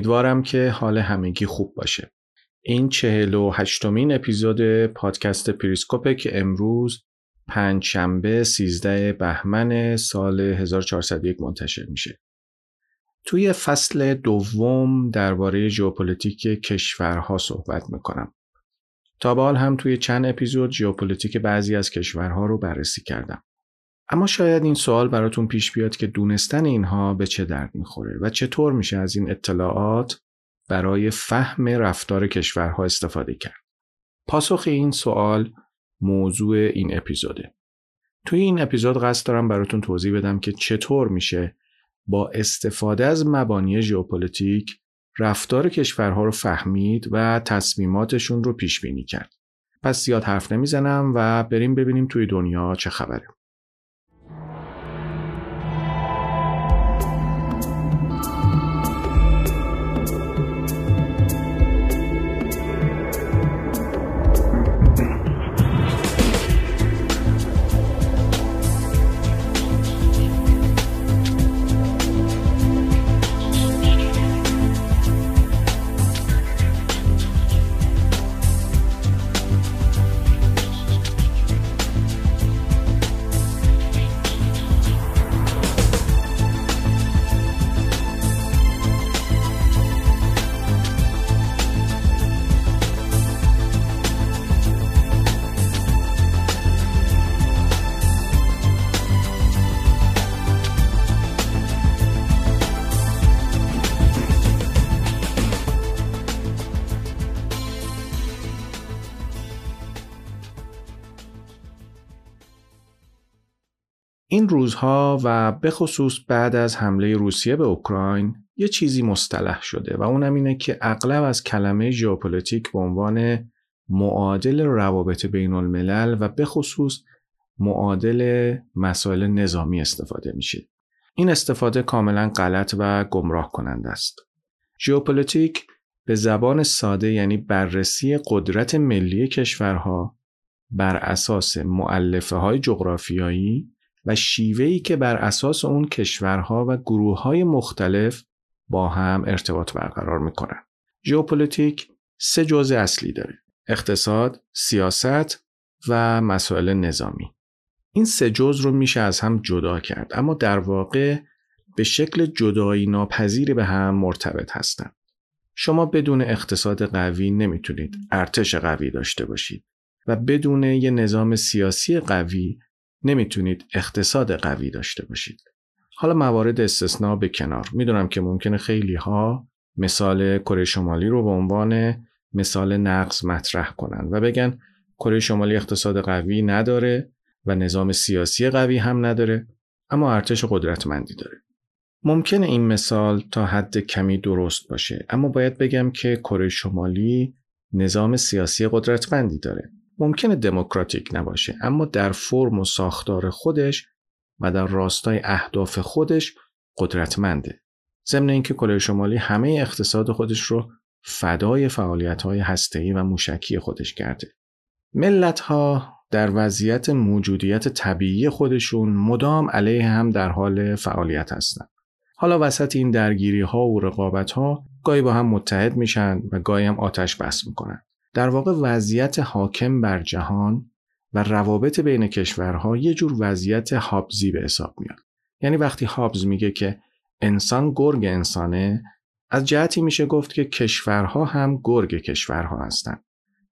امیدوارم که حال همگی خوب باشه. این چهل و هشتمین اپیزود پادکست پریسکوپه که امروز پنج شنبه 13 بهمن سال 1401 منتشر میشه. توی فصل دوم درباره ژئوپلیتیک کشورها صحبت می‌کنم. تا به هم توی چند اپیزود ژئوپلیتیک بعضی از کشورها رو بررسی کردم. اما شاید این سوال براتون پیش بیاد که دونستن اینها به چه درد می‌خوره و چطور میشه از این اطلاعات برای فهم رفتار کشورها استفاده کرد. پاسخ این سوال موضوع این اپیزوده. توی این اپیزود قصد دارم براتون توضیح بدم که چطور میشه با استفاده از مبانی ژئوپلیتیک رفتار کشورها رو فهمید و تصمیماتشون رو پیش بینی کرد. پس زیاد حرف نمی‌زنم و بریم ببینیم توی دنیا چه خبره. این روزها و به خصوص بعد از حمله روسیه به اوکراین یه چیزی مصطلح شده و اونم اینه که اغلب از کلمه ژئوپلیتیک به عنوان معادل روابط بین الملل و به خصوص معادل مسائل نظامی استفاده میشه. این استفاده کاملا غلط و گمراه کننده است. ژئوپلیتیک به زبان ساده یعنی بررسی قدرت ملی کشورها بر اساس معلفه های جغرافیایی و شیوهی که بر اساس اون کشورها و گروه های مختلف با هم ارتباط برقرار می‌کنن. ژئوپلیتیک سه جزء اصلی داره. اقتصاد، سیاست و مسائل نظامی. این سه جزء رو میشه از هم جدا کرد اما در واقع به شکل جدایی ناپذیری به هم مرتبط هستند. شما بدون اقتصاد قوی نمی‌تونید ارتش قوی داشته باشید و بدون یه نظام سیاسی قوی نمی‌تونید اقتصاد قوی داشته باشید. حالا موارد استثناء به کنار. می‌دونم که ممکنه خیلی ها مثال کره شمالی رو به عنوان مثال نقص مطرح کنن و بگن کره شمالی اقتصاد قوی نداره و نظام سیاسی قوی هم نداره اما ارتش قدرتمندی داره. ممکنه این مثال تا حد کمی درست باشه اما باید بگم که کره شمالی نظام سیاسی قدرتمندی داره ممکنه دموکراتیک نباشه اما در فرم و ساختار خودش و در راستای اهداف خودش قدرتمنده. ضمن اینکه کره شمالی همه اقتصاد خودش رو فدای فعالیت های هسته‌ای و موشکی خودش کرده. ملت ها در وضعیت موجودیت طبیعی خودشون مدام علیه هم در حال فعالیت هستند. حالا وسط این درگیری ها و رقابت ها گاهی با هم متحد میشن و گاهی هم آتش بس می‌کنن. در واقع وضعیت حاکم بر جهان و روابط بین کشورها یه جور وضعیت هابزی به حساب میاد. یعنی وقتی هابز میگه که انسان گرگ انسانه از جهتی میشه گفت که کشورها هم گرگ کشورها هستند.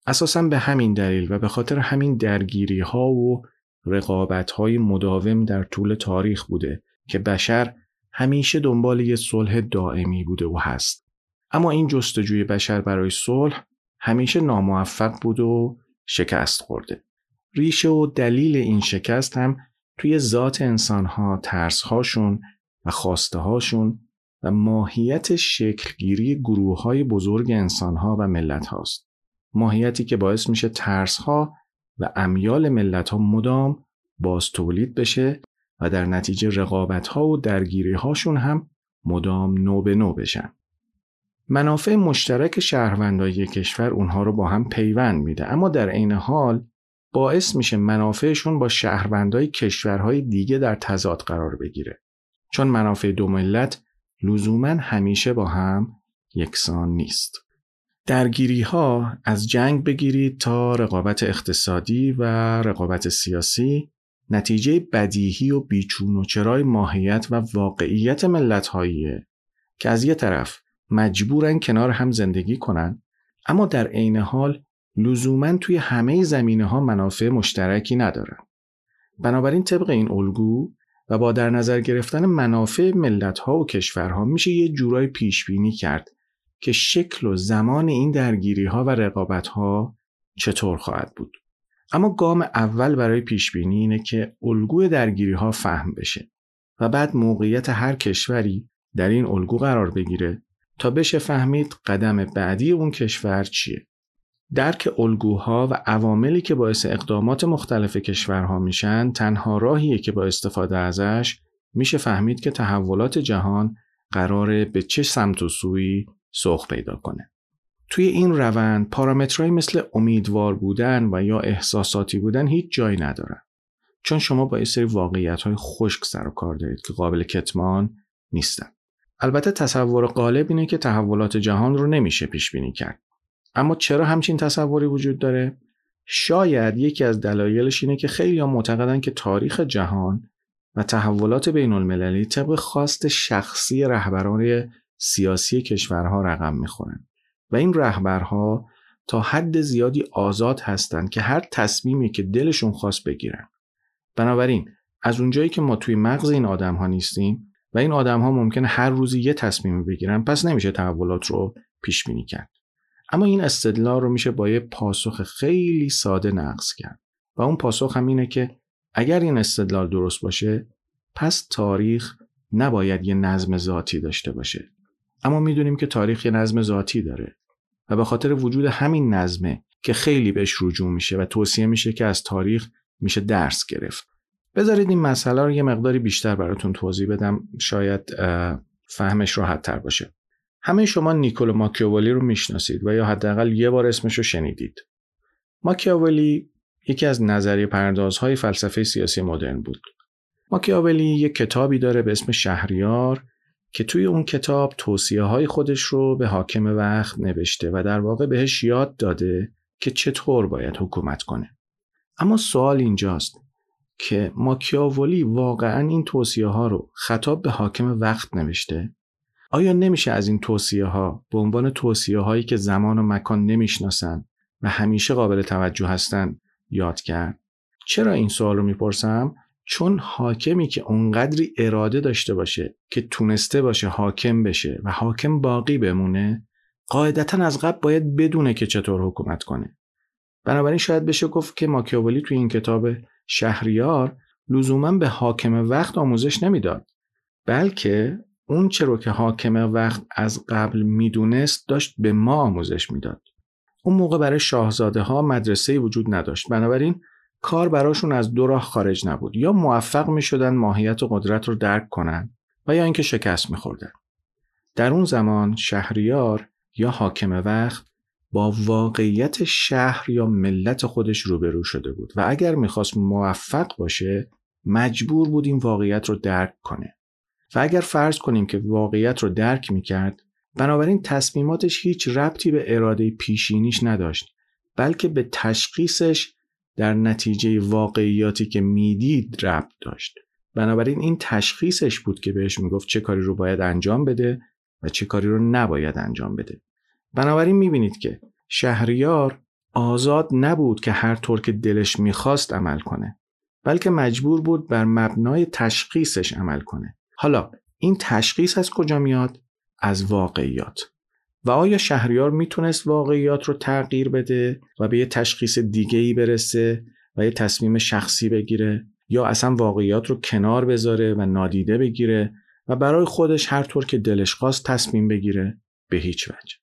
اساسا به همین دلیل و به خاطر همین درگیری ها و رقابت های مداوم در طول تاریخ بوده که بشر همیشه دنبال یه صلح دائمی بوده و هست. اما این جستجوی بشر برای صلح همیشه ناموفق بود و شکست خورده. ریشه و دلیل این شکست هم توی ذات انسانها ترسهاشون و خواسته هاشون و ماهیت شکلگیری گروه های بزرگ انسانها و ملت هاست. ماهیتی که باعث میشه ترسها و امیال ملت ها مدام باز تولید بشه و در نتیجه رقابت ها و درگیری هاشون هم مدام نو به نو بشن. منافع مشترک شهروندای کشور اونها رو با هم پیوند میده. اما در عین حال باعث میشه منافعشون با شهروندای کشورهای دیگه در تضاد قرار بگیره. چون منافع دو ملت لزوما همیشه با هم یکسان نیست. درگیری ها از جنگ بگیرید تا رقابت اقتصادی و رقابت سیاسی نتیجه بدیهی و بیچون و چرای ماهیت و واقعیت ملت که از یه طرف مجبورن کنار هم زندگی کنن اما در عین حال لزوما توی همه زمینه ها منافع مشترکی ندارن. بنابراین طبق این الگو و با در نظر گرفتن منافع ملت ها و کشورها میشه یه جورای پیش بینی کرد که شکل و زمان این درگیری ها و رقابت ها چطور خواهد بود. اما گام اول برای پیش بینی اینه که الگوی درگیری ها فهم بشه و بعد موقعیت هر کشوری در این الگو قرار بگیره تا بشه فهمید قدم بعدی اون کشور چیه. درک الگوها و عواملی که باعث اقدامات مختلف کشورها میشن تنها راهیه که با استفاده ازش میشه فهمید که تحولات جهان قراره به چه سمت و سوی سوق پیدا کنه. توی این روند پارامترهایی مثل امیدوار بودن و یا احساساتی بودن هیچ جایی ندارن. چون شما با یه سری واقعیت های خشک سر و کار دارید که قابل کتمان نیستن. البته تصور غالب اینه که تحولات جهان رو نمیشه پیش بینی کرد. اما چرا همچین تصوری وجود داره؟ شاید یکی از دلایلش اینه که خیلی ها معتقدن که تاریخ جهان و تحولات بین المللی طبق خواست شخصی رهبران سیاسی کشورها رقم می‌خورن و این رهبرها تا حد زیادی آزاد هستند که هر تصمیمی که دلشون خواست بگیرن. بنابراین از اونجایی که ما توی مغز این آدم ها نیستیم و این آدم ها ممکنه هر روزی یه تصمیم بگیرن پس نمیشه تحولات رو پیش بینی کرد. اما این استدلال رو میشه با یه پاسخ خیلی ساده نقص کرد. و اون پاسخ هم اینه که اگر این استدلال درست باشه پس تاریخ نباید یه نظم ذاتی داشته باشه. اما می‌دونیم که تاریخ یه نظم ذاتی داره و به خاطر وجود همین نظمه که خیلی بهش رجوع میشه و توصیه میشه که از تاریخ میشه درس گرفت. بذارید این مسئله رو یه مقداری بیشتر براتون توضیح بدم شاید فهمش راحت تر باشه همه شما نیکولو ماکیاولی رو می‌شناسید و یا حداقل یه بار اسمش رو شنیدید. ماکیاولی یکی از نظریه پردازهای فلسفه سیاسی مدرن بود. ماکیاولی یک کتابی داره به اسم شهریار که توی اون کتاب توصیه های خودش رو به حاکم وقت نوشته و در واقع بهش یاد داده که چطور باید حکومت کنه. اما سوال اینجاست که ماکیاولی واقعا این توصیه ها رو خطاب به حاکم وقت نوشته آیا نمیشه از این توصیه ها به عنوان توصیه هایی که زمان و مکان نمی‌شناسن و همیشه قابل توجه هستند یاد کرد؟ چرا این سوال رو می‌پرسم؟ چون حاکمی که اونقدری اراده داشته باشه که تونسته باشه حاکم بشه و حاکم باقی بمونه قاعدتا از قبل باید بدونه که چطور حکومت کنه. بنابراین شاید بشه گفت که ماکیاولی توی این کتاب شهریار لزوما به حاکم وقت آموزش نمی‌داد بلکه اون چه که حاکم وقت از قبل می‌دونست داشت به ما آموزش می‌داد. اون موقع برای شاهزاده ها مدرسه وجود نداشت. بنابراین کار براشون از دو راه خارج نبود. یا موفق می شدن ماهیت و قدرت رو درک کنن و یا اینکه شکست می خوردن. در اون زمان شهریار یا حاکم وقت با واقعیت شهر یا ملت خودش روبرو شده بود و اگر می‌خواست موفق باشه مجبور بود این واقعیت رو درک کنه. و اگر فرض کنیم که واقعیت رو درک می‌کرد بنابراین تصمیماتش هیچ ربطی به اراده پیشینیش نداشت بلکه به تشخیصش در نتیجه واقعیاتی که می‌دید ربط داشت بنابراین این تشخیصش بود که بهش می‌گفت چه کاری رو باید انجام بده و چه کاری رو نباید انجام بده بنابراین می‌بینید که شهریار آزاد نبود که هر طور که دلش می‌خواست عمل کنه بلکه مجبور بود بر مبنای تشخیصش عمل کنه. حالا این تشخیص از کجا میاد؟ از واقعیات. و آیا شهریار می‌تونست واقعیات رو تغییر بده و به یه تشخیص دیگه ای برسه و یه تصمیم شخصی بگیره؟ یا اصلا واقعیات رو کنار بذاره و نادیده بگیره و برای خودش هر طور که دلش خواست تصمیم بگیره؟ به هیچ وجه.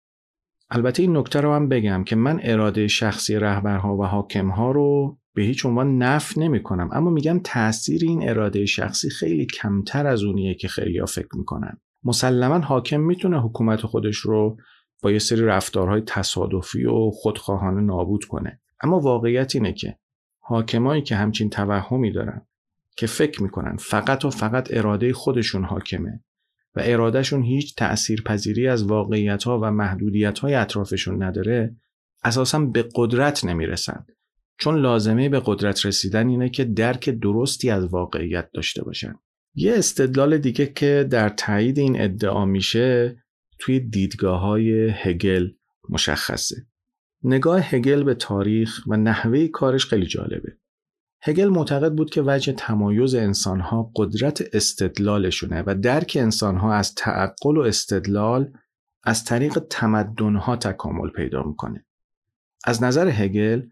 البته این نکته رو هم بگم که من اراده شخصی رهبرها و حاکمها رو به هیچ عنوان نف نمی کنم اما میگم تاثیر این اراده شخصی خیلی کمتر از اونیه که خیلی فکر می‌کنن. مسلما حاکم می‌تونه حکومت خودش رو با یه سری رفتارهای تصادفی و خودخواهانه نابود کنه. اما واقعیت اینه که حاکمایی که همچین توهمی دارن که فکر می‌کنن فقط و فقط اراده خودشون حاکمه و ارادهشون هیچ تأثیر پذیری از واقعیت ها و محدودیت های اطرافشون نداره اساسا به قدرت نمی‌رسن چون لازمه به قدرت رسیدن اینه که درک درستی از واقعیت داشته باشن. یه استدلال دیگه که در تایید این ادعا میشه توی دیدگاه های هگل مشخصه. نگاه هگل به تاریخ و نحوه کارش خیلی جالبه. هگل معتقد بود که وجه تمایز انسانها قدرت استدلالشونه و درک انسانها از تعقل و استدلال از طریق تمدنها تکامل پیدا می‌کنه. از نظر هگل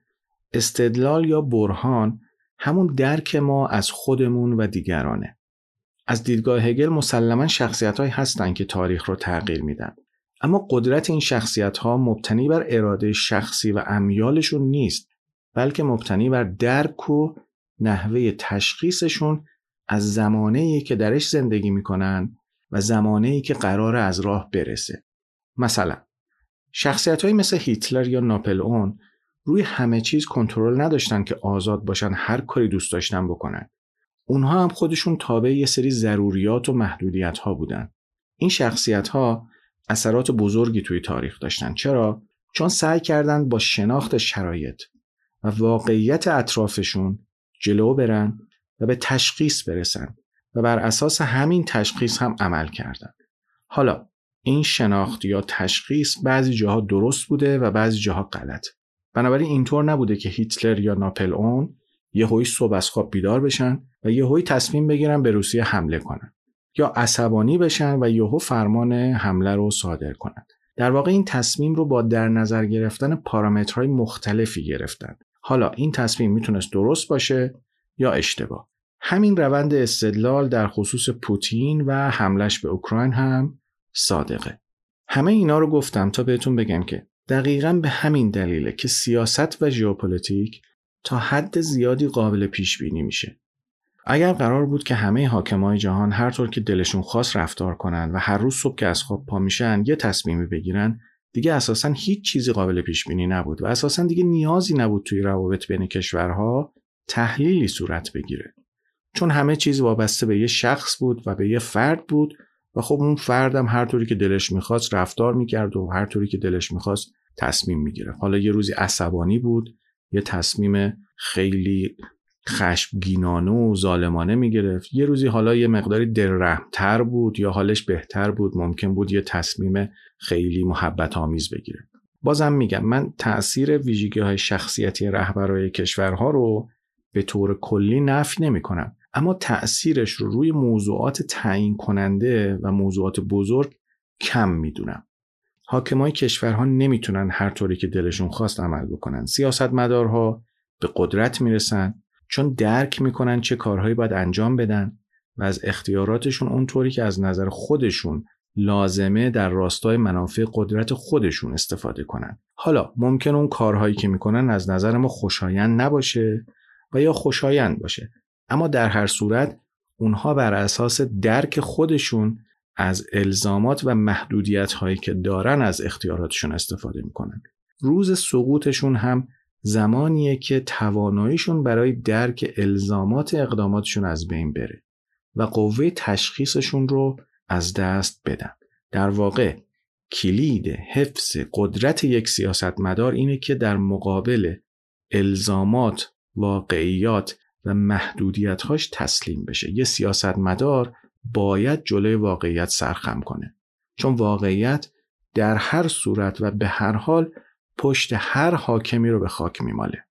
استدلال یا برهان همون درک ما از خودمون و دیگرانه. از دیدگاه هگل مسلما شخصیت هایی هستند که تاریخ رو تغییر میدن. اما قدرت این شخصیت ها مبتنی بر اراده شخصی و امیالشون نیست بلکه مبتنی بر درک و نحوه تشخیصشون از زمانه که درش زندگی می‌کنن و زمانه که قرار از راه برسه. مثلا شخصیت های مثل هیتلر یا ناپلئون روی همه چیز کنترل نداشتن که آزاد باشن هر کاری دوست داشتن بکنن. اونها هم خودشون تابع یه سری ضروریات و محدودیت ها بودن. این شخصیت ها اثرات بزرگی توی تاریخ داشتن. چرا؟ چون سعی کردند با شناخت شرایط واقعیت اطرافشون جلو برن و به تشخیص برسن و بر اساس همین تشخیص هم عمل کردن. حالا این شناخت یا تشخیص بعضی جاها درست بوده و بعضی جاها غلط. بنابراین اینطور نبوده که هیتلر یا ناپل اون هوی صبح از خواب بیدار بشن و یه هوی تصمیم بگیرن به روسیه حمله کنن یا عصبانی بشن و یهو فرمان حمله رو صادر کنن. در واقع این تصمیم رو با در نظر گرفتن پارامترهای مختلفی گرفتن حالا این تصمیم می‌تونست درست باشه یا اشتباه؟ همین روند استدلال در خصوص پوتین و حملش به اوکراین هم صادقه. همه اینا رو گفتم تا بهتون بگم که دقیقا به همین دلیله که سیاست و ژئوپلیتیک تا حد زیادی قابل پیش بینی میشه. اگر قرار بود که همه حاکمای جهان هر طور که دلشون خواست رفتار کنن و هر روز صبح که از خواب پا میشن یه تصمیمی بگیرن دیگه اساسا هیچ چیزی قابل پیش بینی نبود و اساسا دیگه نیازی نبود توی روابط بین کشورها تحلیلی صورت بگیره. چون همه چیز وابسته به یه شخص بود و به یه فرد بود و خب اون فردم هر طوری که دلش می‌خواست رفتار می‌کرد و هر طوری که دلش می‌خواست تصمیم می‌گیره حالا یه روزی عصبانی بود یه تصمیم خیلی خشمگینانه و ظالمانه می‌گرفت. یه روزی حالا یه مقداری دلرحمتر بود یا حالش بهتر بود ممکن بود یه تصمیم خیلی محبت آمیز بگیره. بازم میگم من تاثیر ویژگی های شخصیتی رهبرای کشورها رو به طور کلی نفی نمی کنم اما تأثیرش رو روی موضوعات تعیین کننده و موضوعات بزرگ کم می‌دونم. حاکمای کشورها نمی‌تونن هر طوری که دلشون خواست عمل بکنن. سیاستمدارها به قدرت می‌رسن چون درک می‌کنن چه کارهایی باید انجام بدن و از اختیاراتشون اونطوری که از نظر خودشون لازمه در راستای منافع قدرت خودشون استفاده کنن. حالا ممکن اون کارهایی که می‌کنن از نظر ما خوشایند نباشه و یا خوشایند باشه. اما در هر صورت اونها بر اساس درک خودشون از الزامات و محدودیت هایی که دارن از اختیاراتشون استفاده می‌کنن. روز سقوطشون هم زمانیه که تواناییشون برای درک الزامات اقداماتشون از بین بره و قوه تشخیصشون رو از دست بدن در واقع کلید حفظ قدرت یک سیاستمدار اینه که در مقابل الزامات واقعیات و محدودیتهاش تسلیم بشه. یه سیاستمدار باید جلوی واقعیت سرخم کنه. چون واقعیت در هر صورت و به هر حال پشت هر حاکمی رو به خاک میماله.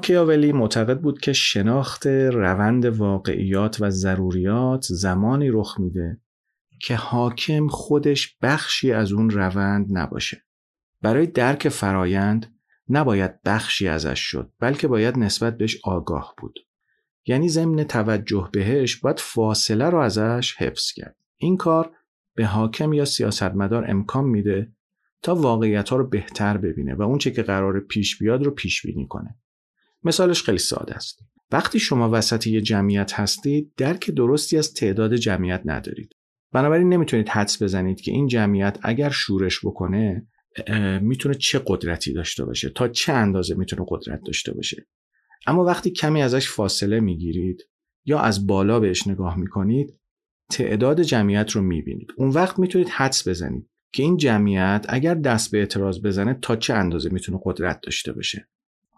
ماکیاولی معتقد بود که شناخت روند واقعیات و ضروریات زمانی رخ میده که حاکم خودش بخشی از اون روند نباشه. برای درک فرایند نباید بخشی ازش شد بلکه باید نسبت بهش آگاه بود. یعنی ضمن توجه بهش باید فاصله رو ازش حفظ کرد. این کار به حاکم یا سیاستمدار امکان میده تا واقعیت ها رو بهتر ببینه و اونچه که قرار پیش بیاد رو پیش بینی کنه. مثالش خیلی ساده است. وقتی شما وسط یه جمعیت هستید درک درستی از تعداد جمعیت ندارید. بنابراین نمی‌تونید حدس بزنید که این جمعیت اگر شورش بکنه می‌تونه چه قدرتی داشته باشه تا چه اندازه می‌تونه قدرت داشته باشه اما وقتی کمی ازش فاصله می‌گیرید یا از بالا بهش نگاه می‌کنید تعداد جمعیت رو می‌بینید اون وقت می‌تونید حدس بزنید که این جمعیت اگر دست به اعتراض بزنه تا چه اندازه می‌تونه قدرت داشته باشه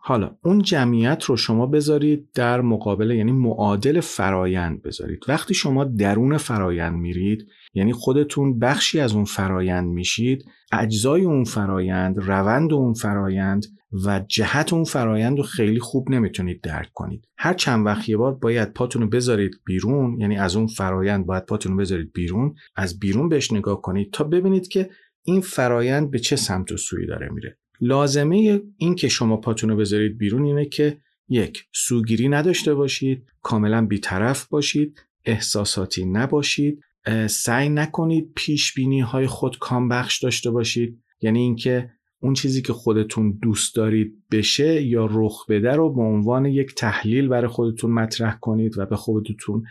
حالا اون جمعیت رو شما بذارید در مقابل یعنی معادل فرایند بذارید. وقتی شما درون فرایند میرید یعنی خودتون بخشی از اون فرایند میشید اجزای اون فرایند روند اون فرایند و جهت اون فرایند رو خیلی خوب نمی‌تونید درک کنید. هر چند وقت یه بار باید پاتون رو بذارید بیرون یعنی از اون فرایند باید پاتون رو بذارید بیرون از بیرون بهش نگاه کنید تا ببینید که این فرایند به چه سمت و سوی داره میره. لازمه این که شما پاتون رو بذارید بیرون اینه که یک سوگیری نداشته باشید کاملا بیطرف باشید احساساتی نباشید سعی نکنید پیش بینی های خود کام بخش داشته باشید. یعنی اینکه اون چیزی که خودتون دوست دارید بشه یا رخ بده رو به عنوان یک تحلیل برای خودتون مطرح کنید و به خودتون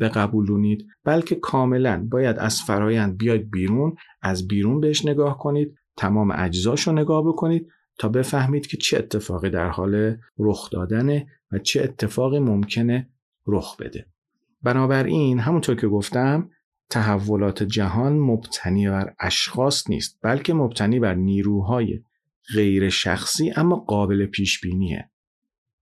بقبولونید. بلکه کاملا باید از فرایند بیاید بیرون از بیرون بهش نگاه کنید. تمام اجزاش رو نگاه بکنید تا بفهمید که چه اتفاقی در حال رخ دادنه و چه اتفاقی ممکنه رخ بده. بنابراین همونطور که گفتم تحولات جهان مبتنی بر اشخاص نیست بلکه مبتنی بر نیروهای غیر شخصی اما قابل پیش بینیه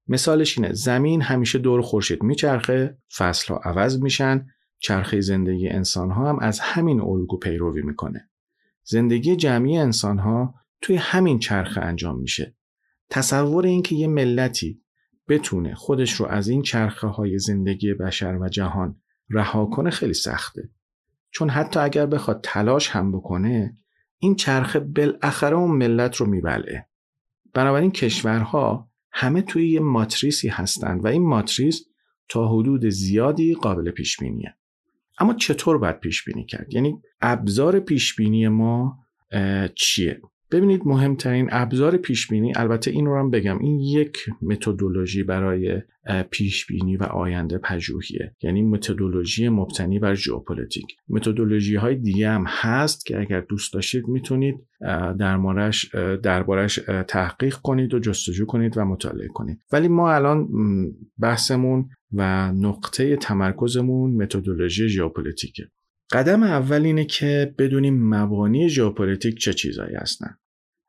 مثالش اینه زمین همیشه دور خورشید میچرخه فصل ها عوض میشن چرخه زندگی انسان ها هم از همین الگو پیروی می‌کنه. زندگی جمعی انسان ها توی همین چرخه انجام میشه. تصور اینکه یه ملتی بتونه خودش رو از این چرخه های زندگی بشر و جهان رها کنه خیلی سخته. چون حتی اگر بخواد تلاش هم بکنه این چرخه بالاخره اون ملت رو میبلعه. بنابراین کشورها همه توی یه ماتریسی هستند و این ماتریس تا حدود زیادی قابل پیش بینیه اما چطور باید پیش بینی کرد؟ یعنی ابزار پیش بینی ما چیه؟ ببینید مهمترین ابزار پیش بینی البته این رو هم بگم این یک متدولوژی برای پیش بینی و آینده پژوهیه. یعنی متدولوژی مبتنی بر ژئوپلیتیک. متدولوژی های دیگه هم هست که اگر دوست داشتید می‌تونید دربارش دربارش تحقیق کنید و جستجو کنید و مطالعه کنید. ولی ما الان بحثمون و نقطه تمرکزمون متدولوژی ژئوپلیتیکه. قدم اول اینه که بدونیم مبانی ژئوپلیتیک چه چیزایی هستن.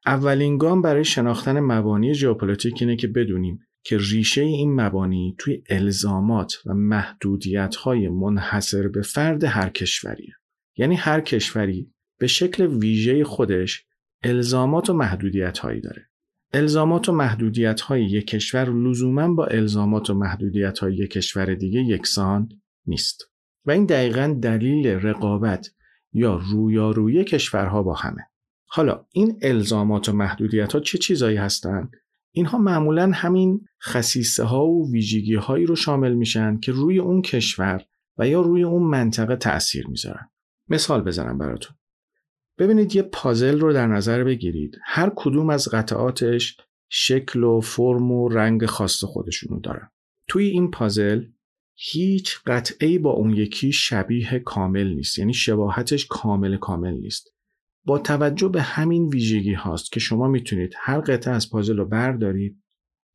اولین گام برای شناختن مبانی ژئوپلیتیک اینه که بدونیم که ریشه این مبانی توی الزامات و محدودیت های منحصر به فرد هر کشوریه. یعنی هر کشوری به شکل ویژه خودش الزامات و محدودیت هایی داره. الزامات و محدودیت های یک کشور لزوما با الزامات و محدودیت های یک کشور دیگه یکسان نیست. و این دقیقا دلیل رقابت یا رویارویی کشورها با همه. حالا این الزامات و محدودیت ها چه چیزایی هستند؟ اینها معمولا همین خصیصه ها و ویژگی هایی رو شامل میشن که روی اون کشور و یا روی اون منطقه تأثیر می‌ذارن. مثال بزنم براتون. ببینید یه پازل رو در نظر بگیرید. هر کدوم از قطعاتش شکل و فرم و رنگ خاص خودشونو دارن. توی این پازل هیچ قطعه با اون یکی شبیه کامل نیست. یعنی شباهتش کامل کامل نیست. با توجه به همین ویژگی هاست که شما می‌تونید هر قطعه از پازل رو بردارید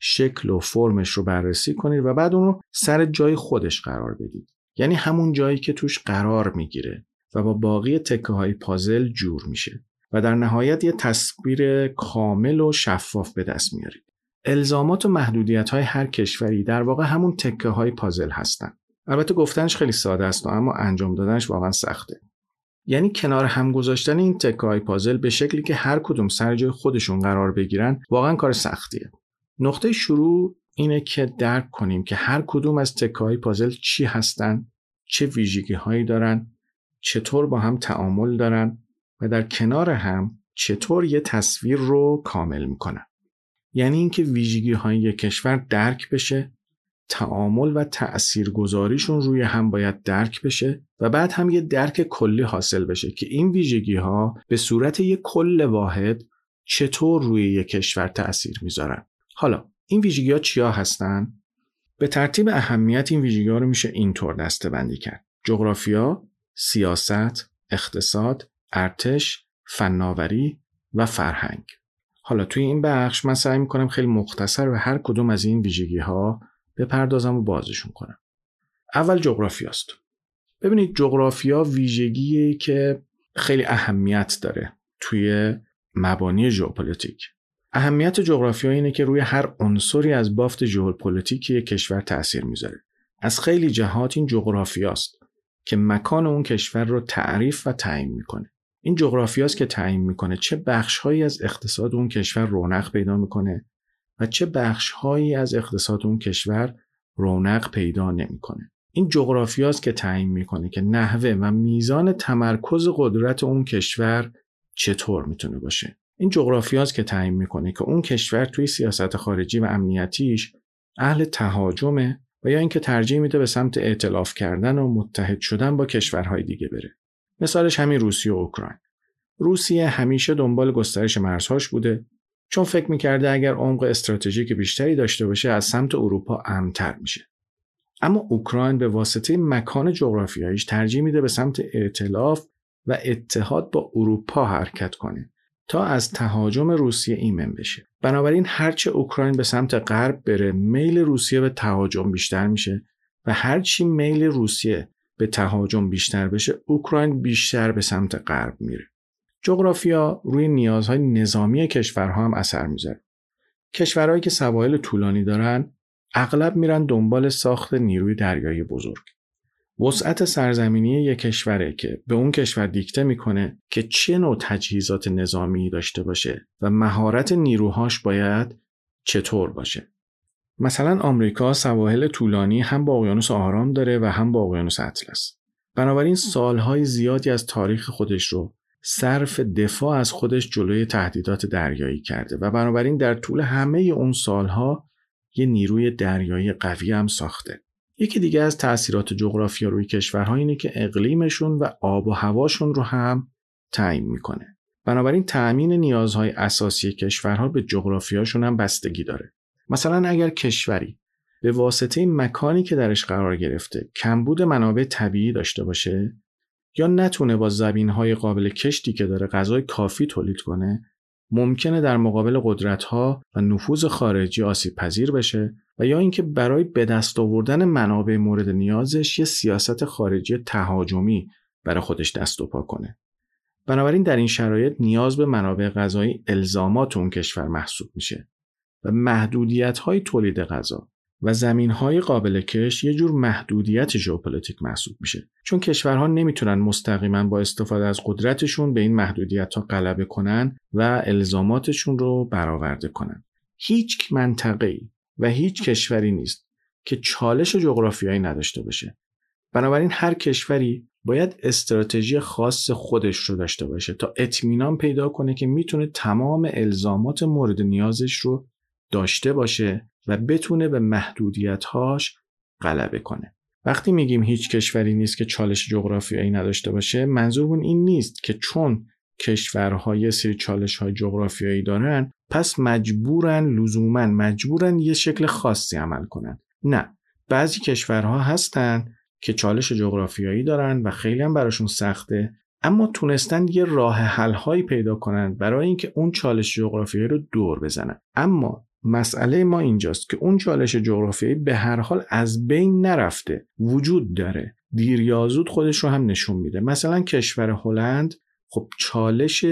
شکل و فرمش رو بررسی کنید و بعد اون رو سر جای خودش قرار بدید. یعنی همون جایی که توش قرار می‌گیره و با باقی تکه های پازل جور میشه و در نهایت یه تصویر کامل و شفاف به دست میارید. الزامات و محدودیت های هر کشوری در واقع همون تکه های پازل هستن. البته گفتنش خیلی ساده است اما انجام دادنش واقعا سخته. یعنی کنار هم گذاشتن این تکه پازل به شکلی که هر کدوم سر جای خودشون قرار بگیرن واقعا کار سختیه. نقطه شروع اینه که درک کنیم که هر کدوم از تکه های پازل چی هستن چه ویژگی هایی دارن چطور با هم تعامل دارن و در کنار هم چطور یه تصویر رو کامل می‌کنن. یعنی اینکه ویژگی های یک کشور درک بشه تعامل و تأثیرگذاریشون روی هم باید درک بشه و بعد هم یه درک کلی حاصل بشه که این ویژگی ها به صورت یک کل واحد چطور روی یک کشور تأثیر می‌ذارن. حالا این ویژگی ها چیا هستن؟ به ترتیب اهمیت این ویژگی ها رو میشه اینطور دسته بندی کرد. جغرافیا سیاست اقتصاد ارتش فناوری و فرهنگ. حالا توی این بخش من سعی می‌کنم خیلی مختصر به هر کدوم از این ویژگی ها بپردازم و بازشون کنم. اول جغرافیاست. ببینید جغرافیا ویژگیه که خیلی اهمیت داره توی مبانی ژئوپلیتیک. اهمیت جغرافیا اینه که روی هر عنصری از بافت ژئوپلیتیک کشور تاثیر می‌ذاره. از خیلی جهات این جغرافیاست که مکان اون کشور رو تعریف و تعیین می‌کنه. این جغرافیاست که تعیین می‌کنه چه بخشهایی از اقتصاد اون کشور رونق پیدا می‌کنه و چه بخشهایی از اقتصاد اون کشور رونق پیدا نمی‌کنه. این جغرافیاست که تعیین می‌کنه که نحوه و میزان تمرکز قدرت اون کشور چطور می‌تونه باشه. این جغرافیاست که تعیین می‌کنه که اون کشور توی سیاست خارجی و امنیتیش اهل تهاجمه و یا اینکه ترجیح میده به سمت ائتلاف کردن و متحد شدن با کشورهای دیگه بره. مثالش همین روسیه و اوکراین. روسیه همیشه دنبال گسترش مرزهاش بوده چون فکر می‌کرده اگر عمق استراتژیک بیشتری داشته باشه از سمت اروپا امتر میشه. اما اوکراین به واسطه مکان جغرافیاییش ترجیح میده به سمت ائتلاف و اتحاد با اروپا حرکت کنه تا از تهاجم روسیه ایمن بشه. بنابراین هرچه اوکراین به سمت غرب بره میل روسیه به تهاجم بیشتر میشه و هرچی میل روسیه به تهاجم بیشتر بشه اوکراین بیشتر به سمت غرب میره. جغرافیا روی نیازهای نظامی کشورها هم اثر می‌ذاره. کشورهایی که سواحل طولانی دارن اغلب میرن دنبال ساخت نیروی دریایی بزرگ وسعت سرزمینی یک کشوره که به اون کشور دیکته می‌کنه که چه نوع تجهیزات نظامی داشته باشه و مهارت نیروهاش باید چطور باشه. مثلا آمریکا سواحل طولانی هم با اقیانوس آرام داره و هم با اقیانوس اطلس. بنابراین سالهای زیادی از تاریخ خودش رو صرف دفاع از خودش جلوی تهدیدات دریایی کرده و بنابراین در طول همه اون سالها یه نیروی دریایی قوی هم ساخته. یکی دیگه از تاثیرات جغرافیا روی کشورها اینه که اقلیمشون و آب و هواشون رو هم تعیین می‌کنه. بنابراین تأمین نیازهای اساسی کشورها به جغرافیاشون هم بستگی داره. مثلا اگر کشوری به واسطه مکانی که درش قرار گرفته کمبود منابع طبیعی داشته باشه یا نتونه با زبینهای قابل کشتی که داره غذای کافی تولید کنه ممکنه در مقابل قدرتها و نفوذ خارجی آسیب پذیر بشه و یا اینکه برای به دست آوردن منابع مورد نیازش یه سیاست خارجی تهاجمی برای خودش دست و پا کنه. بنابراین در این شرایط نیاز به منابع غذایی الزامات اون کشور محسوب میشه و محدودیت های تولید غذا و زمین های قابل کش یه جور محدودیت ژئوپلیتیک محسوب میشه. چون کشورها نمی‌تونن مستقیما با استفاده از قدرتشون به این محدودیت ها غلبه کنن و الزاماتشون رو برآورده کنن. هیچ منطقه و هیچ کشوری نیست که چالش جغرافیایی نداشته باشه. بنابراین هر کشوری باید استراتژی خاص خودش رو داشته باشه تا اطمینان پیدا کنه که می‌تونه تمام الزامات مورد نیازش رو داشته باشه و بتونه به محدودیتهاش غلبه کنه. وقتی میگیم هیچ کشوری نیست که چالش جغرافیایی نداشته باشه منظورمون این نیست که چون کشورها یه سری چالش های جغرافیایی دارن پس مجبورن لزوما مجبورن یه شکل خاصی عمل کنن. نه. بعضی کشورها هستن که چالش جغرافیایی دارن و خیلی هم براشون سخته اما تونستن یه راه حل هایی پیدا کنن برای اینکه اون چالش جغرافیایی رو دور بزنن. اما مسئله ما اینجاست که اون چالش جغرافیایی به هر حال از بین نرفته وجود داره. دیر یا خودش رو هم نشون میده. مثلا کشور هلند خب چالش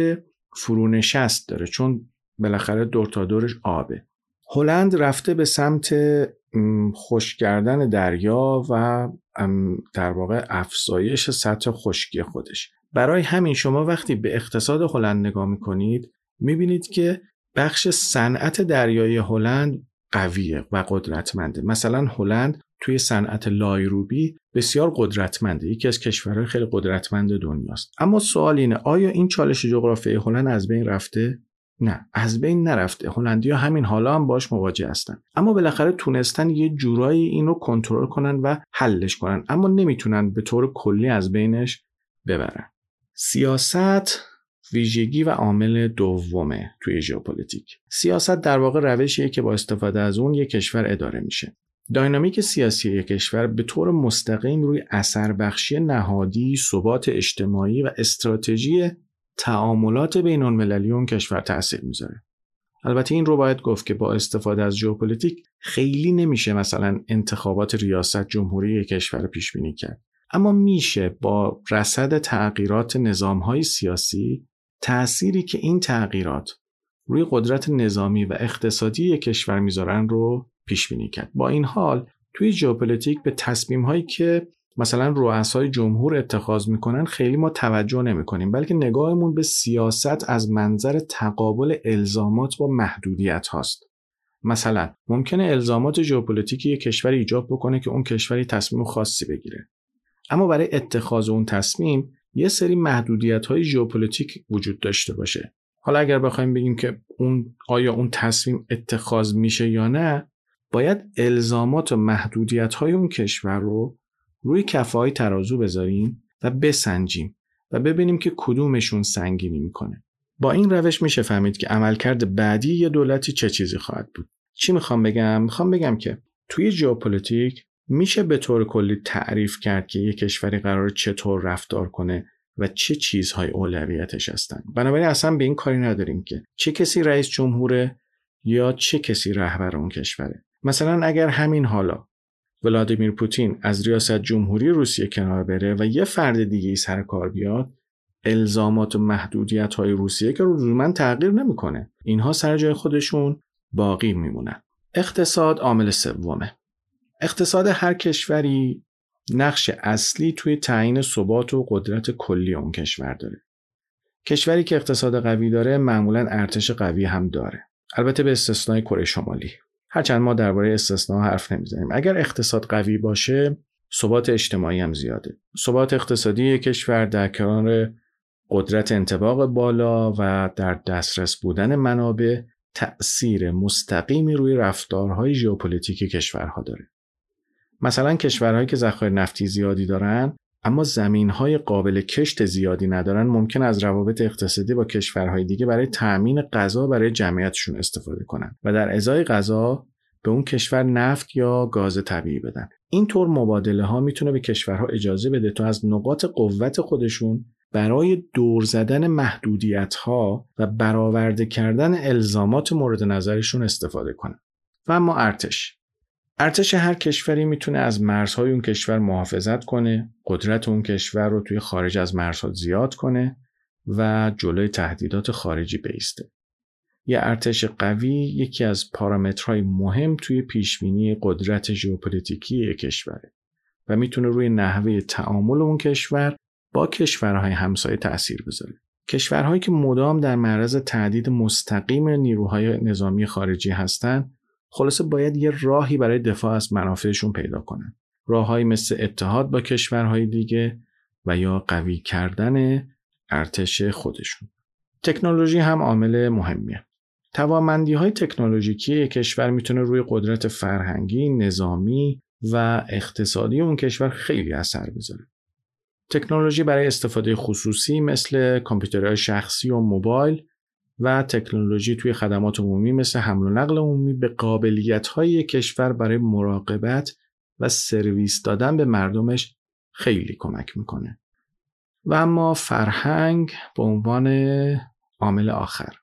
فرونشست داره چون بالاخره دور تا دورش آبه. هلند رفته به سمت خوش کردن دریا و در واقع افزایش سطح خشکی خودش. برای همین شما وقتی به اقتصاد هلند نگاه می‌کنید می‌بینید که بخش صنعت دریایی هلند قویه و قدرتمنده. مثلا هلند توی صنعت لایروبی بسیار قدرتمنده یکی از کشورهای خیلی قدرتمند دنیاست. اما سوال اینه آیا این چالش جغرافیایی هلند از بین رفته؟ نه از بین نرفته. هلندیا همین حالا هم باش مواجه هستن. اما بالاخره تونستن یه جورایی اینو کنترل کنن و حلش کنن اما نمی‌تونن به طور کلی از بینش ببرن. سیاست ویژگی و عامل دومه توی ژئوپلیتیک سیاست در واقع روشیه که با استفاده از اون یک کشور اداره میشه dynamic سیاسی یک کشور به طور مستقیم روی اثر بخشی نهادی، ثبات اجتماعی و استراتژی تعاملات بین المللی اون کشور تاثیر می‌ذاره. البته این رو باید گفت که با استفاده از ژئوپلیتیک خیلی نمیشه مثلا انتخابات ریاست جمهوری یک کشور پیش بینی کرد. اما میشه با رصد تغییرات نظامهای سیاسی تأثیری که این تغییرات روی قدرت نظامی و اقتصادی کشور می‌ذارن رو پیش بینی کرد. با این حال توی ژئوپلیتیک به تصمیم هایی که مثلا رؤسای جمهور اتخاذ می‌کنن خیلی ما توجه نمی‌کنیم بلکه نگاهمون به سیاست از منظر تقابل الزامات با محدودیت هاست. مثلا ممکنه الزامات ژئوپلیتیکی یک کشور ایجاب بکنه که اون کشوری تصمیم خاصی بگیره. اما برای اتخاذ اون تصمیم یه سری محدودیت های ژئوپلیتیک وجود داشته باشه. حالا اگر بخوایم بگیم که اون آیا اون تصمیم اتخاذ میشه یا نه باید الزامات و محدودیت های اون کشور رو روی کفه های ترازو بذاریم و بسنجیم و ببینیم که کدومشون سنگینی می‌کنه. با این روش میشه فهمید که عملکرد بعدی یه دولتی چه چیزی خواهد بود. چی می‌خوام بگم؟ می‌خوام بگم که توی ژئوپلیتیک میشه به طور کلی تعریف کرد که یه کشوری قرار چطور رفتار کنه و چه چیزهای اولویتش هستن. بنابراین اصلا به این کاری نداریم که چه کسی رئیس جمهوره یا چه کسی رهبر اون کشوره. مثلا اگر همین حالا ولادیمیر پوتین از ریاست جمهوری روسیه کنار بره و یه فرد دیگه ای سر کار بیاد الزامات و محدودیت های روسیه که من تغییر نمی‌کنه. اینها سر جای خودشون باقی میمونن. اقتصاد عامل سومه. اقتصاد هر کشوری نقش اصلی توی تعیین ثبات و قدرت کلی اون کشور داره. کشوری که اقتصاد قوی داره معمولا ارتش قوی هم داره. البته به استثنای کره شمالی. هرچند ما درباره استثنا حرف نمی‌زنیم. اگر اقتصاد قوی باشه ثبات اجتماعی هم زیاده. ثبات اقتصادی کشور در کنار قدرت انتباق بالا و در دسترس بودن منابع تأثیر مستقیمی روی رفتارهای ژئوپلیتیک کشورها داره. مثلا کشورهایی که ذخایر نفتی زیادی دارن اما زمینهای قابل کشت زیادی ندارن ممکن از روابط اقتصادی با کشورهای دیگه برای تأمین غذا برای جمعیتشون استفاده کنن و در ازای غذا به اون کشور نفت یا گاز طبیعی بدن. اینطور مبادله ها می‌تونه به کشورها اجازه بده تا از نقاط قوت خودشون برای دور زدن محدودیت ها و برآورده کردن الزامات مورد نظرشون استفاده کنن. و اما ارتش. ارتش هر کشوری می‌تونه از مرزهای اون کشور محافظت کنه قدرت اون کشور رو توی خارج از مرزها زیاد کنه و جلوی تهدیدات خارجی بیسته. یه ارتش قوی یکی از پارامترهای مهم توی پیشبینی قدرت ژئوپلیتیکی کشوره و می‌تونه روی نحوه تعامل اون کشور با کشورهای همسایه تأثیر بذاره. کشورهایی که مدام در معرض تهدید مستقیم نیروهای نظامی خارجی هستند خلاصه باید یه راهی برای دفاع از منافعشون پیدا کنن. راههایی مثل اتحاد با کشورهای دیگه و یا قوی کردن ارتش خودشون. تکنولوژی هم عامل مهمیه. توانمندی های تکنولوژیکی کشور می‌تونه روی قدرت فرهنگی، نظامی و اقتصادی اون کشور خیلی اثر بذاره. تکنولوژی برای استفاده خصوصی مثل کامپیوترهای شخصی و موبایل و تکنولوژی توی خدمات عمومی مثل حمل و نقل عمومی به قابلیت های کشور برای مراقبت و سرویس دادن به مردمش خیلی کمک می‌کنه. و اما فرهنگ به عنوان عامل آخر.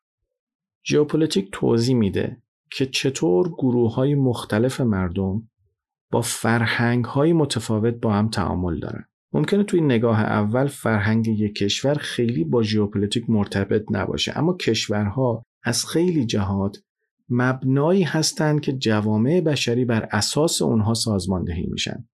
ژئوپلیتیک توضیح میده که چطور گروه های مختلف مردم با فرهنگ های متفاوت با هم تعامل دارن. ممکنه توی نگاه اول فرهنگ یک کشور خیلی با ژئوپلیتیک مرتبط نباشه اما کشورها از خیلی جهات مبنایی هستند که جوامع بشری بر اساس اونها سازماندهی میشن.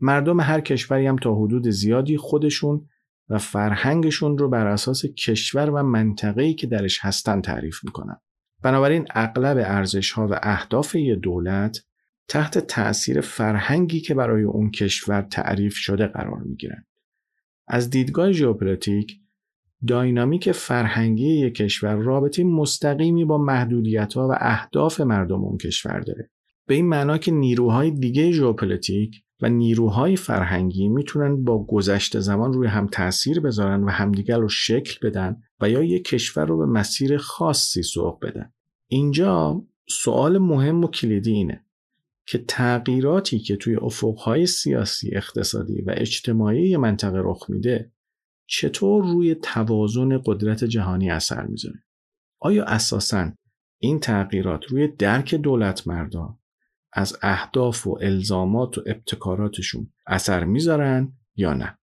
مردم هر کشوری هم تا حدود زیادی خودشون و فرهنگشون رو بر اساس کشور و منطقه‌ای که درش هستن تعریف می‌کنن. بنابراین اغلب ارزش ها و اهداف یه دولت تحت تأثیر فرهنگی که برای اون کشور تعریف شده قرار می گیرن. از دیدگاه ژئوپلیتیک داینامیک فرهنگی یک کشور رابطه مستقیمی با محدودیت ها و اهداف مردم اون کشور داره. به این معنا که نیروهای دیگه ژئوپلیتیک و نیروهای فرهنگی می‌تونن با گذشته زمان روی هم تاثیر بذارن و همدیگر رو شکل بدن و یا یک کشور رو به مسیر خاصی سوق بدن. اینجا سوال مهم و کلیدی اینه که تغییراتی که توی افقهای سیاسی، اقتصادی و اجتماعی منطقه رخ میده چطور روی توازن قدرت جهانی اثر می‌ذاره؟ آیا اساساً این تغییرات روی درک دولت مردان از اهداف و الزامات و ابتکاراتشون اثر می‌ذارن یا نه؟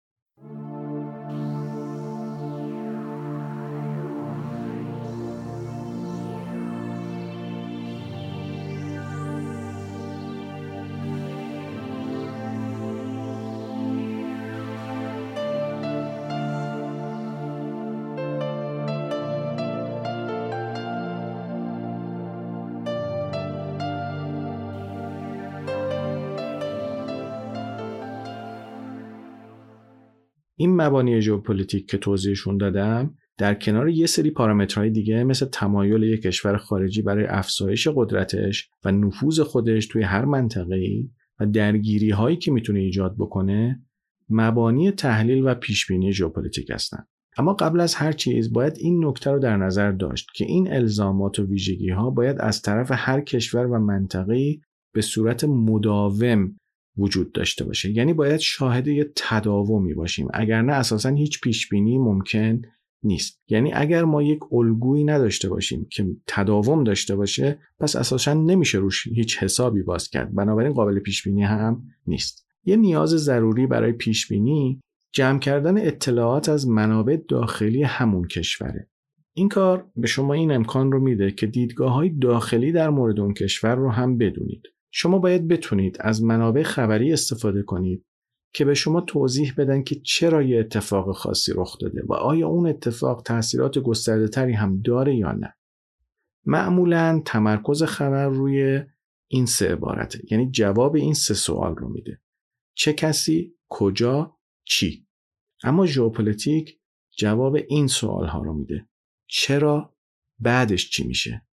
این مبانی ژئوپلیتیک که توضیحشون دادم در کنار یه سری پارامترهای دیگه مثل تمایل یک کشور خارجی برای افزایش قدرتش و نفوذ خودش توی هر منطقه‌ای و درگیری هایی که می‌تونه ایجاد بکنه مبانی تحلیل و پیشبینی ژئوپلیتیک هستن. اما قبل از هر چیز باید این نکته رو در نظر داشت که این الزامات و ویژگی ها باید از طرف هر کشور و منطقه به صورت مداوم وجود داشته باشه. یعنی باید شاهد یه تداومی باشیم. اگر نه اساسا هیچ پیش بینی ممکن نیست. یعنی اگر ما یک الگویی نداشته باشیم که تداوم داشته باشه پس اساسا نمیشه روش هیچ حسابی باز کرد. بنابراین قابل پیش بینی هم نیست. یه نیاز ضروری برای پیش بینی جمع کردن اطلاعات از منابع داخلی همون کشوره. این کار به شما این امکان رو میده که دیدگاه های داخلی در مورد اون کشور رو هم بدونید. شما باید بتونید از منابع خبری استفاده کنید که به شما توضیح بدن که چرا یه اتفاق خاصی رخ داده و آیا اون اتفاق تاثیرات گسترده تری هم داره یا نه. معمولا تمرکز خبر روی این سه عبارته یعنی جواب این سه سوال رو میده. چه کسی، کجا، چی. اما ژئوپلیتیک جواب این سوال ها رو میده. چرا، بعدش چی میشه.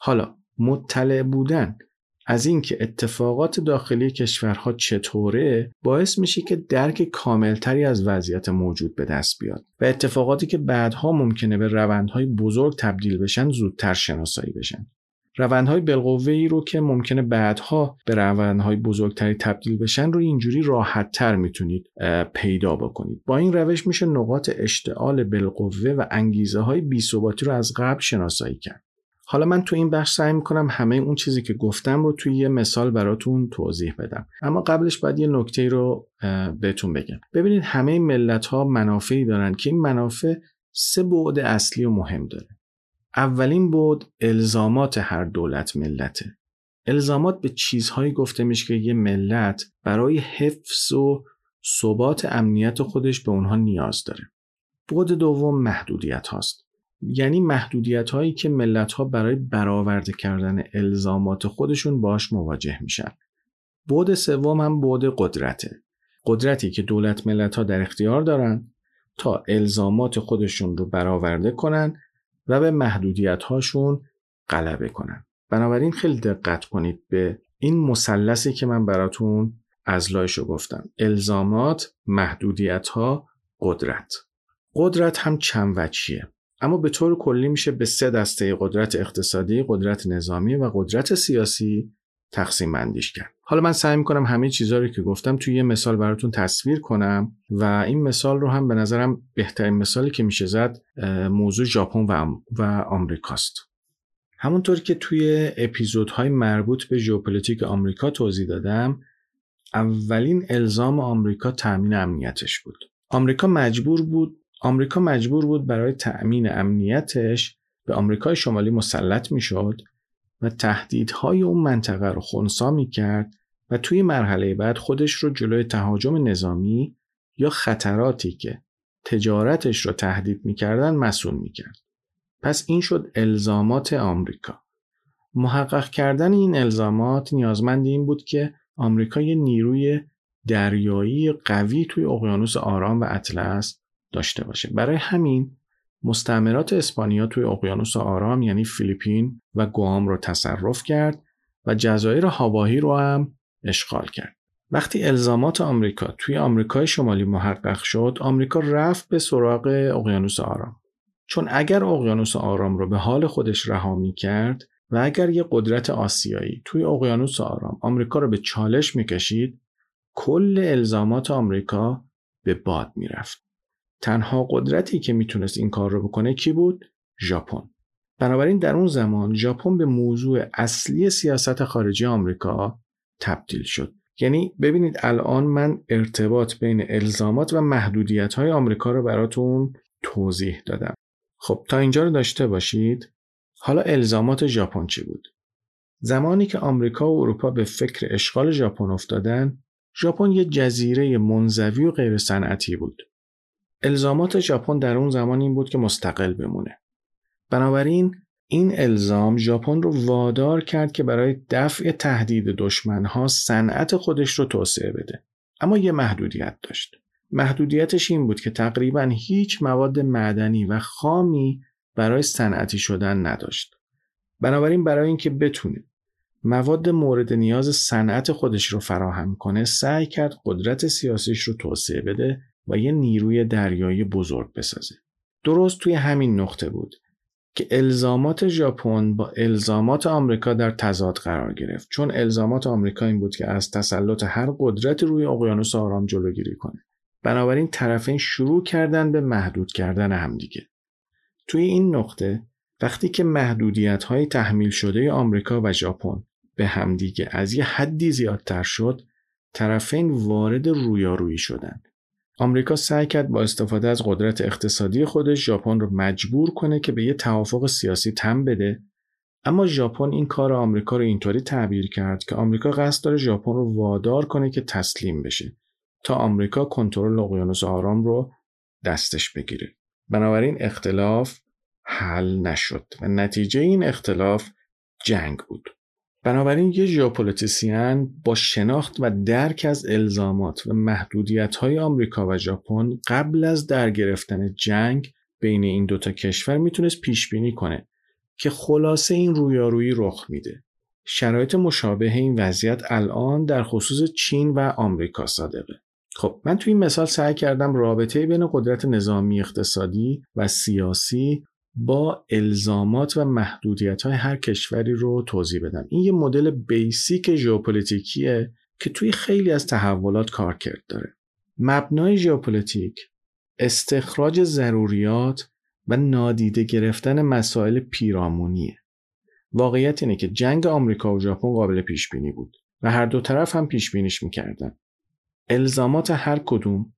حالا مطلع بودن از اینکه اتفاقات داخلی کشورها چطوره باعث میشه که درک کاملتری از وضعیت موجود به دست بیاد و اتفاقاتی که بعدها ممکنه به روندهای بزرگ تبدیل بشن زودتر شناسایی بشن. روندهای بالقوه ای رو که ممکنه بعدها به روندهای بزرگتری تبدیل بشن رو اینجوری راحت تر می‌تونید پیدا بکنید. با این روش میشه نقاط اشتعال بالقوه و انگیزه های بیثباتی رو از قبل شناسایی کرد. حالا من تو این بخش سعی می‌کنم همه اون چیزی که گفتم رو توی یه مثال براتون توضیح بدم. اما قبلش باید یه نکته رو بهتون بگم. ببینید همه ملت ها منافعی دارن که این منافع سه بعد اصلی و مهم داره. اولین بعد الزامات هر دولت ملته. الزامات به چیزهایی گفته میشه که یه ملت برای حفظ و ثبات امنیت خودش به اونها نیاز داره. بعد دوم محدودیت هاست. یعنی محدودیت هایی که ملت ها برای برآورده کردن الزامات خودشون باش مواجه میشن. بود سوم هم بود قدرته. قدرتی که دولت ملت ها در اختیار دارن تا الزامات خودشون رو برآورده کنن و به محدودیت هاشون غلبه کنن. بنابراین خیلی دقت کنید به این مثلثی که من براتون از لایشو گفتم. الزامات، محدودیت ها، قدرت. قدرت هم چند وجهیه. اما به طور کلی میشه به سه دسته قدرت اقتصادی، قدرت نظامی و قدرت سیاسی تقسیم بندیش کرد. حالا من سعی می‌کنم همه چیزها رو که گفتم توی یه مثال براتون تصویر کنم و این مثال رو هم به نظرم بهترین مثالی که میشه زد موضوع ژاپن و, و آمریکاست. همونطور که توی اپیزودهای مربوط به ژئوپلیتیک آمریکا توضیح دادم، اولین الزام آمریکا تأمین امنیتش بود. آمریکا مجبور بود آمریکا مجبور بود برای تأمین امنیتش به آمریکای شمالی مسلط می‌شد و تهدیدهای اون منطقه رو خونسا می کرد و توی مرحله بعد خودش رو جلوی تهاجم نظامی یا خطراتی که تجارتش رو تهدید می‌کردن مسئول می‌کرد. پس این شد الزامات آمریکا. محقق کردن این الزامات نیازمند این بود که آمریکا یه نیروی دریایی قوی توی اقیانوس آرام و اطلس داشته باشه. برای همین مستعمرات اسپانیا توی اقیانوس آرام یعنی فیلیپین و گوام رو تصرف کرد و جزایر هاواهی رو هم اشغال کرد. وقتی الزامات آمریکا توی آمریکای شمالی محقق شد، آمریکا رفت به سراغ اقیانوس آرام. چون اگر اقیانوس آرام رو به حال خودش رها می کرد و اگر یه قدرت آسیایی توی اقیانوس آرام آمریکا رو به چالش می‌کشید کل الزامات آمریکا به باد می‌رفت. تنها قدرتی که می‌تونست این کار رو بکنه کی بود؟ ژاپن. بنابراین در اون زمان ژاپن به موضوع اصلی سیاست خارجی آمریکا تبدیل شد. یعنی ببینید الان من ارتباط بین الزامات و محدودیت های آمریکا رو براتون توضیح دادم. خب تا اینجا رو داشته باشید. حالا الزامات ژاپن چی بود؟ زمانی که آمریکا و اروپا به فکر اشغال ژاپن افتادن، ژاپن یه جزیره منزوی و غیر صنعتی بود. الزامات ژاپن در اون زمان این بود که مستقل بمونه. بنابراین این الزام ژاپن رو وادار کرد که برای دفع تهدید دشمنها صنعت خودش رو توسعه بده. اما یه محدودیت داشت. محدودیتش این بود که تقریبا هیچ مواد معدنی و خامی برای صنعتی شدن نداشت. بنابراین برای اینکه بتونه مواد مورد نیاز صنعت خودش رو فراهم کنه سعی کرد قدرت سیاسیش رو توسعه بده و یه نیروی دریایی بزرگ بسازه. درست توی همین نقطه بود که الزامات ژاپن با الزامات آمریکا در تضاد قرار گرفت. چون الزامات آمریکا این بود که از تسلط هر قدرت روی اقیانوس آرام جلوگیری کنه. بنابراین طرفین شروع کردن به محدود کردن همدیگه توی این نقطه وقتی که محدودیت های تحمیل شده آمریکا و ژاپن به همدیگه از یه حدی زیادتر شد طرفین وارد رویارویی شدند آمریکا سعی کرد با استفاده از قدرت اقتصادی خودش ژاپن رو مجبور کنه که به یه توافق سیاسی تم بده. اما ژاپن این کار آمریکا رو اینطوری تعبیر کرد که آمریکا قصد داره ژاپن رو وادار کنه که تسلیم بشه تا آمریکا کنترل اقیانوس آرام رو دستش بگیره. بنابراین اختلاف حل نشد و نتیجه این اختلاف جنگ بود. بنابراین یه ژئوپلیتیسین با شناخت و درک از الزامات و محدودیت های آمریکا و ژاپن قبل از در گرفتن جنگ بین این دوتا کشور می‌تونست پیش بینی کنه که خلاصه این رویارویی رخ میده. شرایط مشابه این وضعیت الان در خصوص چین و آمریکا صادقه. خب من توی این مثال سعی کردم رابطه بین قدرت نظامی اقتصادی و سیاسی با الزامات و محدودیت های هر کشوری رو توضیح بدم. این یه مدل basic ژئوپلیتیکیه که توی خیلی از تحولات کارکرد داره. مبنای ژئوپلیتیک استخراج ضروریات و نادیده گرفتن مسائل پیرامونیه. واقعیت اینه که جنگ آمریکا و ژاپن قابل پیش بینی بود و هر دو طرف هم پیش بینیش می‌کردن. الزامات هر کدوم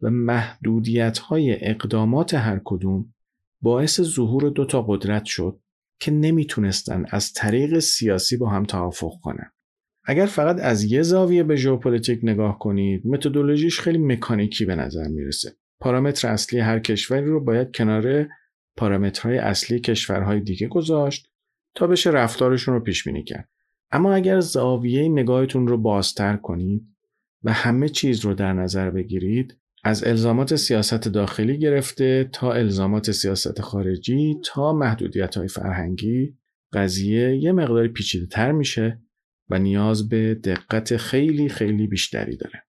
و محدودیت های اقدامات هر کدوم باعث ظهور دو تا قدرت شد که نمی‌تونستن از طریق سیاسی با هم توافق کنن. اگر فقط از یه زاویه به ژئوپلیتیک نگاه کنید، متدولوژیش خیلی مکانیکی به نظر می‌رسه. پارامتر اصلی هر کشوری رو باید کنار پارامترهای اصلی کشورهای دیگه گذاشت تا بشه رفتارشون رو پیش بینی کرد. اما اگر زاویه نگاهتون رو بازتر کنید و همه چیز رو در نظر بگیرید از الزامات سیاست داخلی گرفته تا الزامات سیاست خارجی تا محدودیت های فرهنگی قضیه یه مقداری پیچیده تر میشه و نیاز به دقت خیلی خیلی بیشتری داره.